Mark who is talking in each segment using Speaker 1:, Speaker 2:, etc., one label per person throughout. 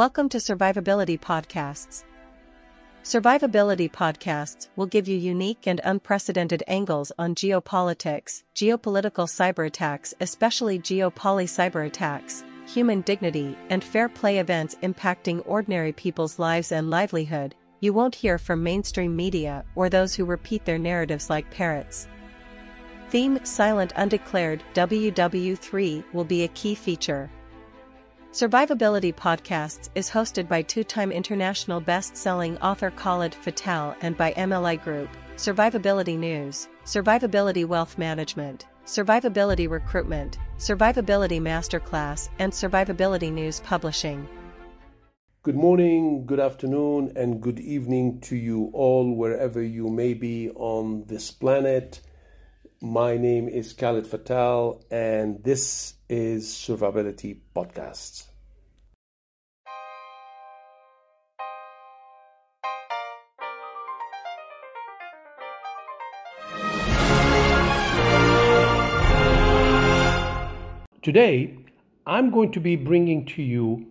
Speaker 1: Welcome to Survivability Podcasts. Survivability Podcasts will give you unique and unprecedented angles on geopolitics, geopolitical cyber attacks, especially geopoly cyber attacks, human dignity, and fair play events impacting ordinary people's lives and livelihood. You won't hear from mainstream media or those who repeat their narratives like parrots. Theme Silent Undeclared WW3 will be a key feature. Survivability Podcasts is hosted by two-time international best-selling author Khaled Fattal and by MLI Group, Survivability News, Survivability Wealth Management, Survivability Recruitment, Survivability Masterclass and Survivability News Publishing.
Speaker 2: Good morning, good afternoon, and good evening to you all, wherever you may be on this planet. My name is Khaled Fattal, and this is Survivability Podcasts. Today, I'm going to be bringing to you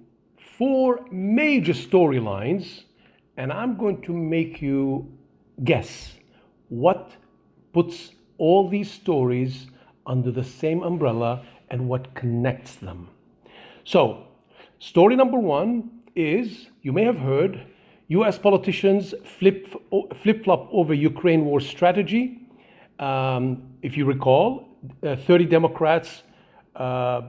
Speaker 2: four major storylines, and I'm going to make you guess what puts all these stories under the same umbrella and what connects them. So, story number one is you may have heard US politicians flip, flip flop over Ukraine war strategy. Um, if you recall, uh, 30 Democrats uh,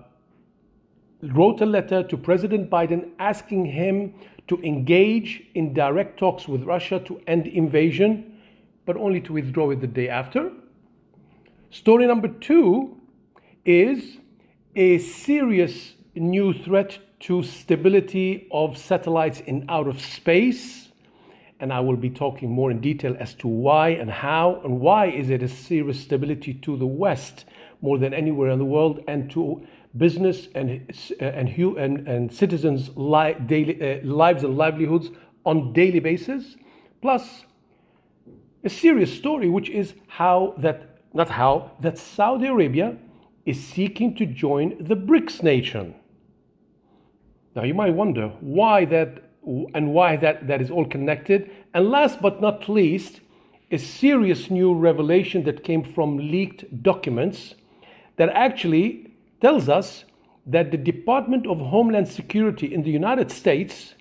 Speaker 2: wrote a letter to President Biden asking him to engage in direct talks with Russia to end invasion, but only to withdraw it the day after. Story number two is a serious new threat to stability of satellites in outer space. And I will be talking more in detail as to why and how and why is it a serious stability to the West more than anywhere in the world and to business and, and, and, and citizens' li- daily, uh, lives and livelihoods on daily basis. Plus, a serious story, which is how that not how, that Saudi Arabia is seeking to join the BRICS nation. Now you might wonder why that and why that, that is all connected. And last but not least, a serious new revelation that came from leaked documents that actually tells us that the Department of Homeland Security in the United States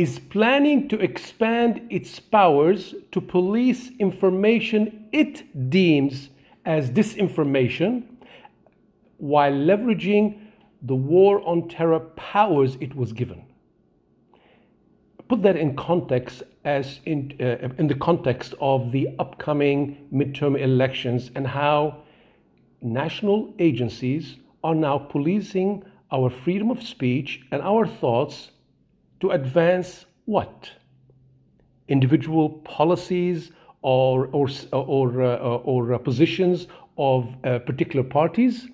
Speaker 2: is planning to expand its powers to police information it deems as disinformation while leveraging the war on terror powers it was given. Put that in context as in, uh, in the context of the upcoming midterm elections and how national agencies are now policing our freedom of speech and our thoughts to advance what? Individual policies or, or, or, uh, or uh, positions of uh, particular parties?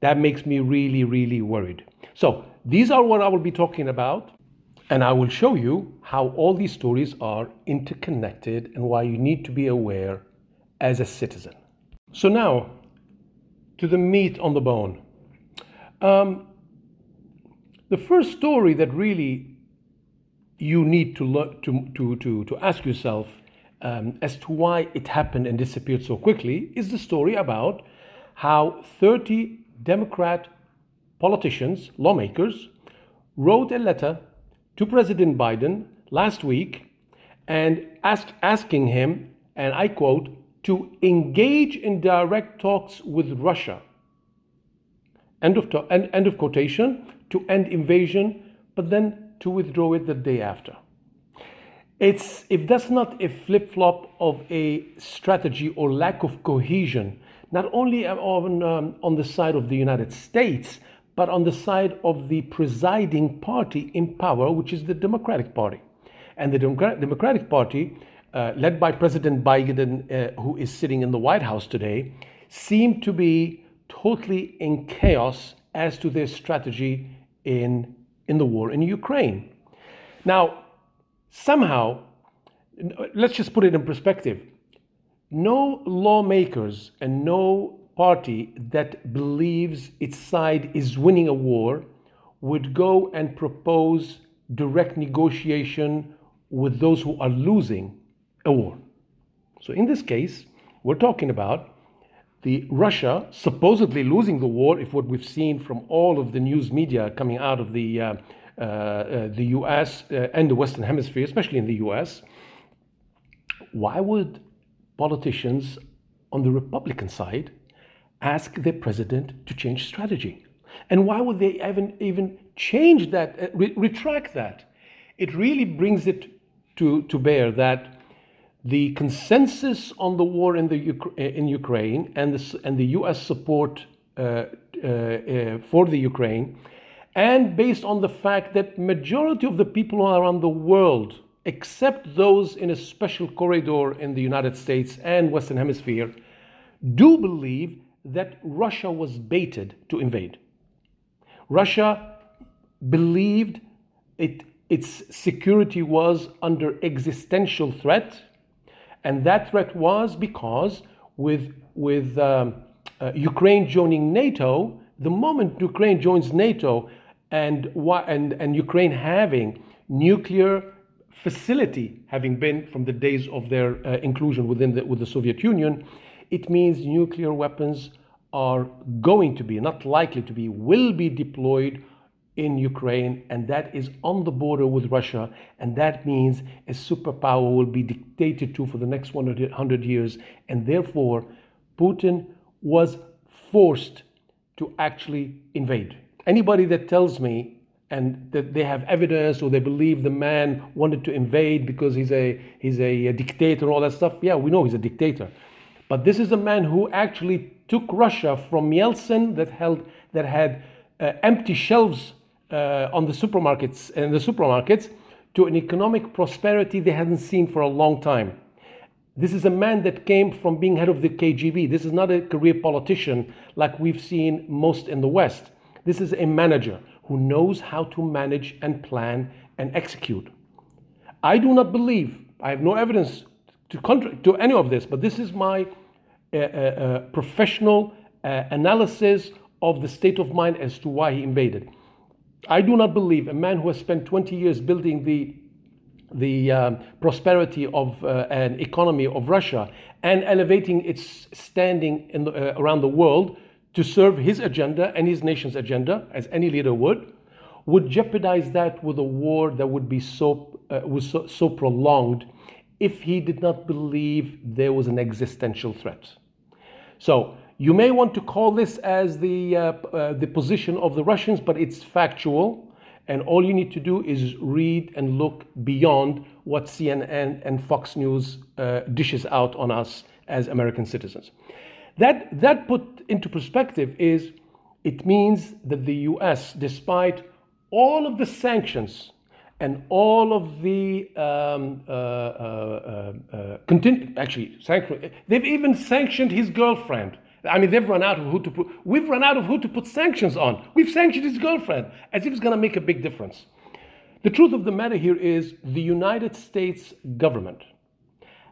Speaker 2: That makes me really, really worried. So, these are what I will be talking about, and I will show you how all these stories are interconnected and why you need to be aware as a citizen. So, now to the meat on the bone. Um, the first story that really you need to, learn, to, to, to, to ask yourself um, as to why it happened and disappeared so quickly is the story about how 30 Democrat politicians, lawmakers, wrote a letter to President Biden last week and asked, asking him, and I quote, to engage in direct talks with Russia. End of, to- end, end of quotation, to end invasion, but then to withdraw it the day after. It's, if that's not a flip flop of a strategy or lack of cohesion, not only on, um, on the side of the United States, but on the side of the presiding party in power, which is the Democratic Party. And the Democratic Party, uh, led by President Biden, uh, who is sitting in the White House today, seem to be totally in chaos as to their strategy in in the war in Ukraine. Now, somehow, let's just put it in perspective. No lawmakers and no party that believes its side is winning a war would go and propose direct negotiation with those who are losing a war. So in this case, we're talking about the Russia supposedly losing the war, if what we've seen from all of the news media coming out of the uh, uh, uh, the U.S. Uh, and the Western Hemisphere, especially in the U.S. Why would politicians on the Republican side ask their president to change strategy? And why would they even even change that, uh, re- retract that? It really brings it to to bear that the consensus on the war in, the, in Ukraine and the, and the US support uh, uh, uh, for the Ukraine, and based on the fact that majority of the people around the world, except those in a special corridor in the United States and Western Hemisphere, do believe that Russia was baited to invade. Russia believed it, its security was under existential threat and that threat was because with, with um, uh, Ukraine joining NATO, the moment Ukraine joins NATO and, and, and Ukraine having nuclear facility, having been from the days of their uh, inclusion within the, with the Soviet Union, it means nuclear weapons are going to be, not likely to be, will be deployed in Ukraine, and that is on the border with Russia, and that means a superpower will be dictated to for the next 100 years, and therefore Putin was forced to actually invade. Anybody that tells me and that they have evidence or they believe the man wanted to invade because he's a he's a, dictator all that stuff, yeah, we know he's a dictator. But this is a man who actually took Russia from Yeltsin that held that had uh, empty shelves on the supermarkets and the supermarkets to an economic prosperity they hadn't seen for a long time. This is a man that came from being head of the KGB. This is not a career politician like we've seen most in the West. This is a manager who knows how to manage and plan and execute. I do not believe, I have no evidence to, contra- to any of this, but this is my uh, uh, uh professional uh, analysis of the state of mind as to why he invaded. I do not believe a man who has spent 20 years building the the um, prosperity of uh, an economy of Russia and elevating its standing the, uh, around the world to serve his agenda and his nation's agenda, as any leader would, would jeopardize that with a war that would be so, uh, was so, so prolonged if he did not believe there was an existential threat. So you may want to call this as the, uh, uh, the position of the Russians, but it's factual. And all you need to do is read and look beyond what CNN and Fox News uh, dishes out on us as American citizens. That, that put into perspective is it means that the US, despite all of the sanctions and all of the um, uh, uh, uh, uh continu- actually, they've even sanctioned his girlfriend I mean, they've run out of who to put. We've run out of who to put sanctions on. We've sanctioned his girlfriend as if it's going to make a big difference. The truth of the matter here is the United States government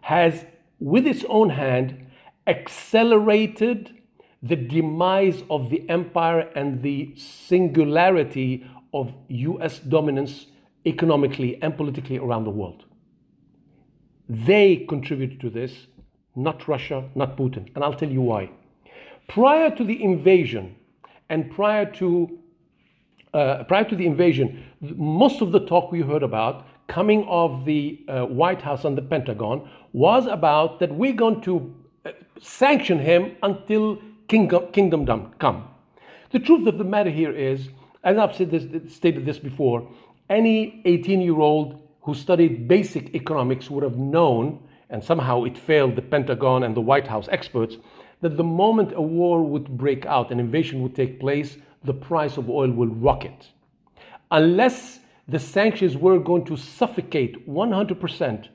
Speaker 2: has, with its own hand, accelerated the demise of the empire and the singularity of US dominance economically and politically around the world. They contributed to this, not Russia, not Putin. And I'll tell you why prior to the invasion and prior to uh, prior to the invasion, most of the talk we heard about coming of the uh, White House and the Pentagon was about that we're going to uh, sanction him until kingdom, kingdom come. The truth of the matter here is, as I've said this, stated this before, any 18 year old who studied basic economics would have known, and somehow it failed the Pentagon and the White House experts, that the moment a war would break out, an invasion would take place, the price of oil will rocket. Unless the sanctions were going to suffocate 100%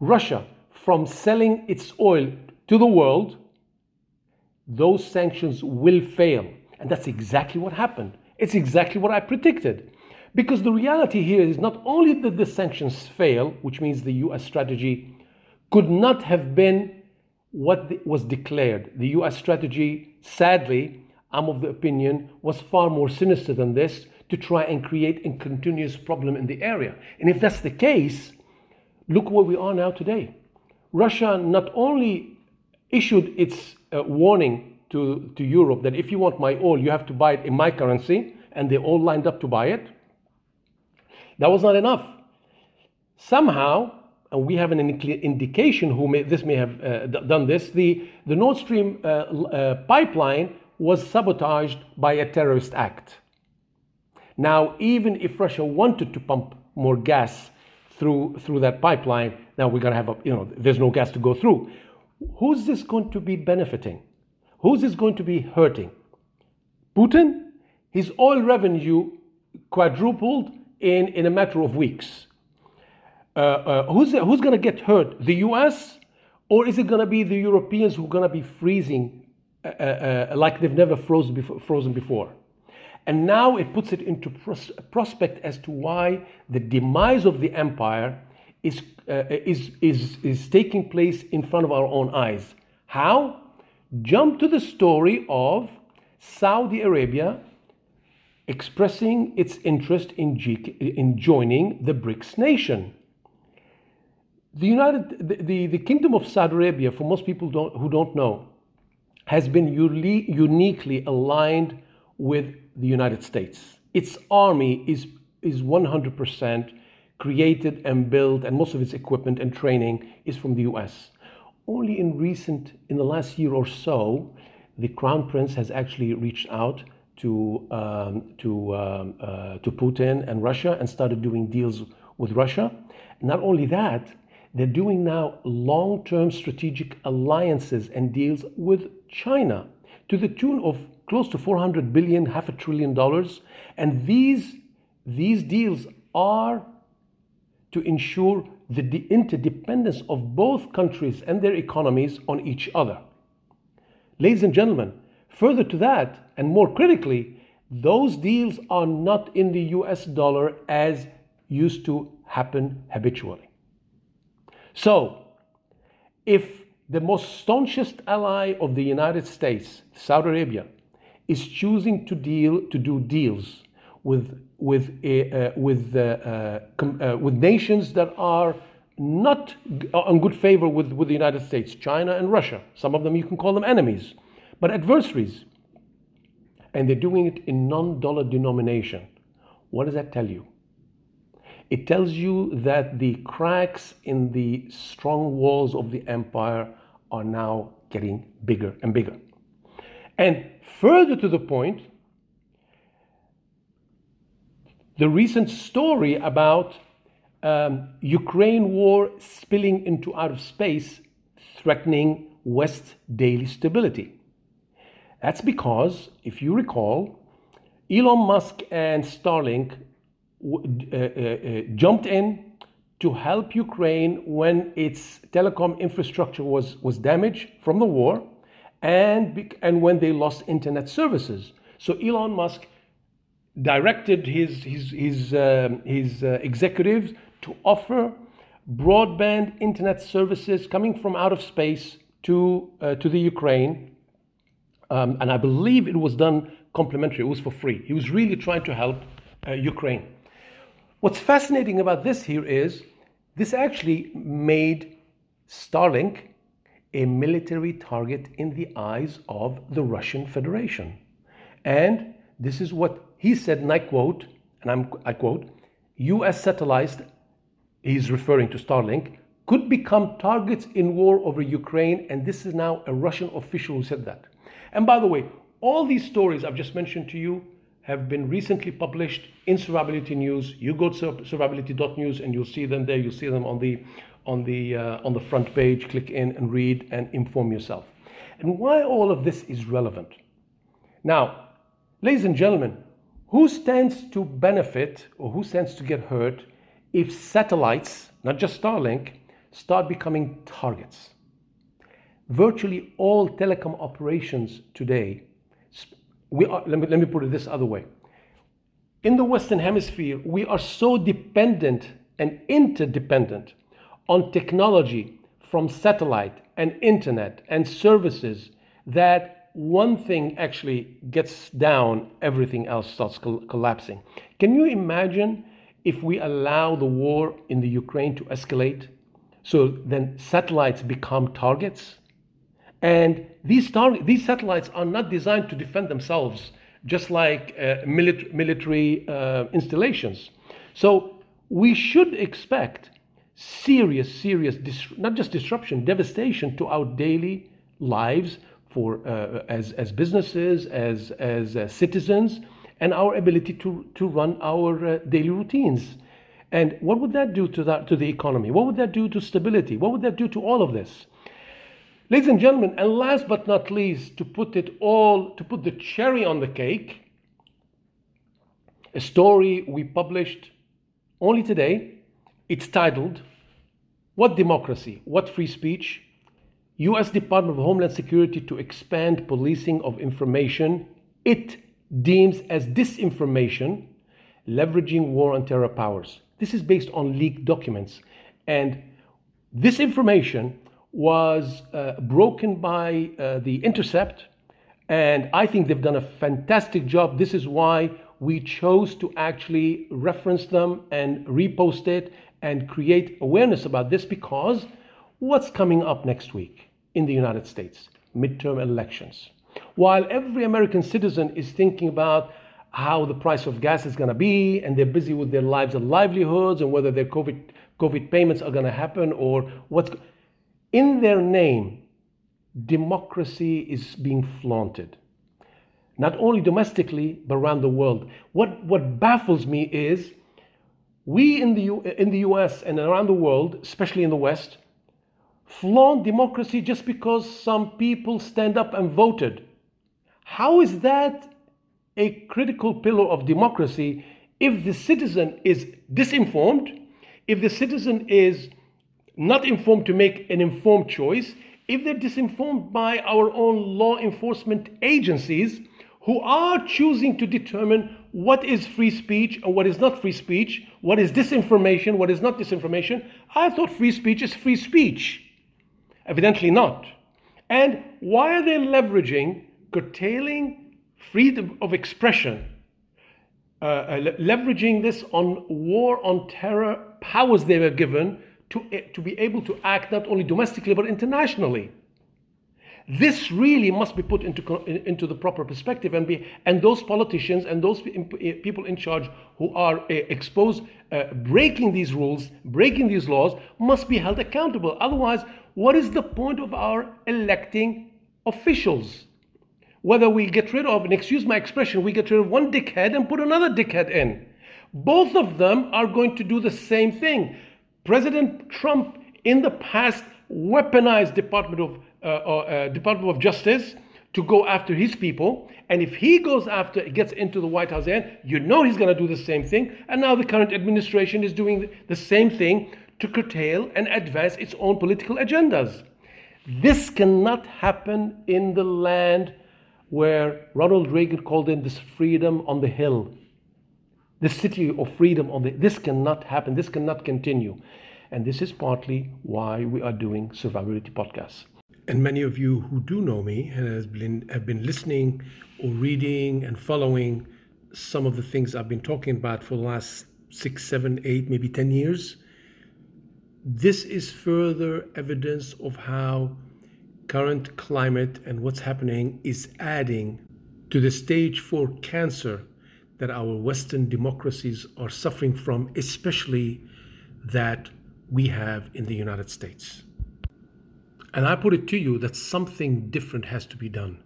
Speaker 2: Russia from selling its oil to the world, those sanctions will fail. And that's exactly what happened. It's exactly what I predicted. Because the reality here is not only that the sanctions fail, which means the US strategy could not have been what was declared. The US strategy, sadly, I'm of the opinion, was far more sinister than this to try and create a continuous problem in the area. And if that's the case, look where we are now today. Russia not only issued its uh, warning to, to Europe that if you want my oil, you have to buy it in my currency, and they all lined up to buy it. That was not enough. Somehow, and we have an indication who may, this may have uh, done this, the, the Nord Stream uh, uh, pipeline was sabotaged by a terrorist act. Now, even if Russia wanted to pump more gas through, through that pipeline, now we're going to have a, you know, there's no gas to go through. Who's this going to be benefiting? Who's this going to be hurting? Putin? His oil revenue quadrupled in, in a matter of weeks. Uh, uh, who's who's going to get hurt? The US? Or is it going to be the Europeans who are going to be freezing uh, uh, uh, like they've never frozen before, frozen before? And now it puts it into pros- prospect as to why the demise of the empire is, is, is, is taking place in front of our own eyes. How? Jump to the story of Saudi Arabia expressing its interest in, G- in joining the BRICS nation. The, United, the, the, the, Kingdom of Saudi Arabia, for most people don't, who don't know, has been uni- uniquely aligned with the United States. Its army is, is 100% created and built, and most of its equipment and training is from the US. Only in recent, in the last year or so, the Crown Prince has actually reached out to, um, to, um, uh, to Putin and Russia and started doing deals with Russia. Not only that, they're doing now long term strategic alliances and deals with China to the tune of close to 400 billion, half a trillion dollars. And these, these deals are to ensure the interdependence of both countries and their economies on each other. Ladies and gentlemen, further to that, and more critically, those deals are not in the US dollar as used to happen habitually. So, if the most staunchest ally of the United States, Saudi Arabia, is choosing to deal to do deals with with uh, with uh, uh, uh, with nations that are not on good favor with, with the United States, China and Russia. Some of them you can call them enemies, but adversaries. And they're doing it in non-dollar denomination. What does that tell you? It tells you that the cracks in the strong walls of the empire are now getting bigger and bigger. And further to the point, the recent story about um, Ukraine war spilling into outer space, threatening West daily stability. That's because, if you recall, Elon Musk and Starlink jumped in to help Ukraine when its telecom infrastructure was, was damaged from the war and, and when they lost internet services. So Elon Musk directed his, his, his, um, his uh, executives to offer broadband internet services coming from out of space to, uh, to the Ukraine. Um, and I believe it was done complimentary, it was for free. He was really trying to help uh, Ukraine. What's fascinating about this here is this actually made Starlink a military target in the eyes of the Russian Federation. And this is what he said, and I quote, and I'm, I quote, US satellites, he's referring to Starlink, could become targets in war over Ukraine, and this is now a Russian official who said that. And by the way, all these stories I've just mentioned to you have been recently published in Survivability News. You go to survivability.news and you'll see them there. You'll see them on the on the uh, on the front page. Click in and read and inform yourself. And why all of this is relevant. Now, ladies and gentlemen, who stands to benefit or who stands to get hurt if satellites, not just Starlink, start becoming targets? Virtually all telecom operations today we are, let, me, let me put it this other way. In the Western Hemisphere, we are so dependent and interdependent on technology from satellite and internet and services that one thing actually gets down, everything else starts col- collapsing. Can you imagine if we allow the war in the Ukraine to escalate? So then satellites become targets? And these, tar- these satellites are not designed to defend themselves, just like uh, milit- military uh, installations. So we should expect serious, serious, dis- not just disruption, devastation to our daily lives for uh, as as businesses, as as uh, citizens, and our ability to to run our uh, daily routines. And what would that do to that to the economy? What would that do to stability? What would that do to all of this? Ladies and gentlemen, and last but not least, to put it all, to put the cherry on the cake, a story we published only today. It's titled, What Democracy? What Free Speech? US Department of Homeland Security to expand policing of information it deems as disinformation, leveraging war on terror powers. This is based on leaked documents. And this information was uh, broken by uh, the Intercept, and I think they've done a fantastic job. This is why we chose to actually reference them and repost it and create awareness about this because what's coming up next week? in the United States, midterm elections. While every American citizen is thinking about how the price of gas is going to be, and they're busy with their lives and livelihoods, and whether their COVID, COVID payments are going to happen, or what's in their name, democracy is being flaunted. Not only domestically, but around the world. What, what baffles me is we in the, U, in the US and around the world, especially in the West, flaunt democracy just because some people stand up and voted. How is that a critical pillar of democracy if the citizen is disinformed, if the citizen is not informed to make an informed choice, if they're disinformed by our own law enforcement agencies who are choosing to determine what is free speech and what is not free speech, what is disinformation, what is not disinformation. I thought free speech is free speech. Evidently not. And why are they leveraging, curtailing freedom of expression, uh, uh, leveraging this on war on terror powers they were given to, eh, to be able to act not only domestically but internationally? This really must be put into, into the proper perspective and be and those politicians and those eh, people in charge who are uh, exposed uh, breaking these rules, breaking these laws must be held accountable. Otherwise, what is the point of our electing officials? Whether we get rid of, and excuse my expression, we get rid of one dickhead and put another dickhead in. Both of them are going to do the same thing. President Trump in the past weaponized Department of uh, uh, Department of Justice to go after his people. And if he goes after, gets into the White House, and you know he's going to do the same thing. And now the current administration is doing the same thing to curtail and advance its own political agendas. This cannot happen in the land where Ronald Reagan called it this freedom on the hill. The city of freedom on the this cannot happen. This cannot continue. And this is partly why we are doing survivability podcasts. And many of you who do know me and has been, have been listening or reading and following some of the things I've been talking about for the last six, seven, eight, maybe 10 years this is further evidence of how current climate and what's happening is adding to the stage four cancer that our Western democracies are suffering from, especially that we have in the United States. And I put it to you that something different has to be done.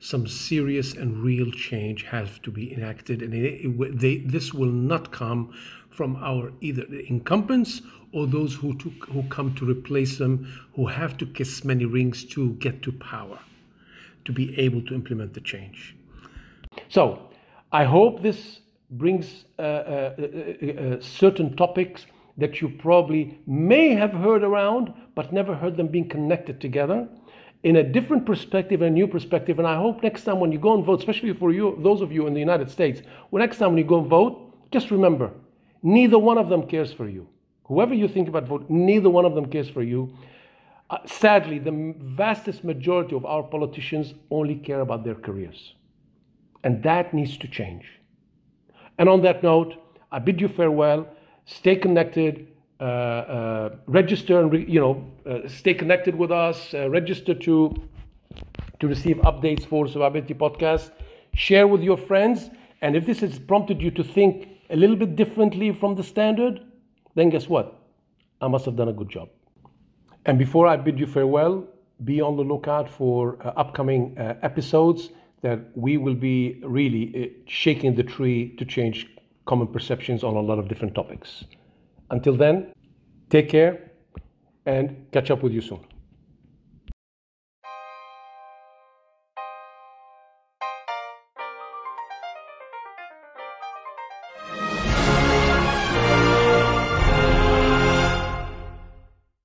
Speaker 2: Some serious and real change has to be enacted, and it, it, they, this will not come from our either incumbents or those who, who come to replace them, who have to kiss many rings to get to power, to be able to implement the change. So, I hope this brings uh, uh, uh, uh certain topics that you probably may have heard around, but never heard them being connected together in a different perspective, and a new perspective. And I hope next time when you go and vote, especially for you, those of you in the United States, well, next time when you go and vote, just remember, neither one of them cares for you whoever you think about vote, neither one of them cares for you. Uh, sadly, the vastest majority of our politicians only care about their careers. And that needs to change. And on that note, I bid you farewell. Stay connected. Uh, uh, register and re, you know uh, stay connected with us. Uh, register to to receive updates for Survivability Podcast. Share with your friends. And if this has prompted you to think a little bit differently from the standard, then guess what? I must have done a good job. And before I bid you farewell, be on the lookout for uh, upcoming uh, episodes that we will be really uh, shaking the tree to change common perceptions on a lot of different topics. Until then, take care and catch up with you soon.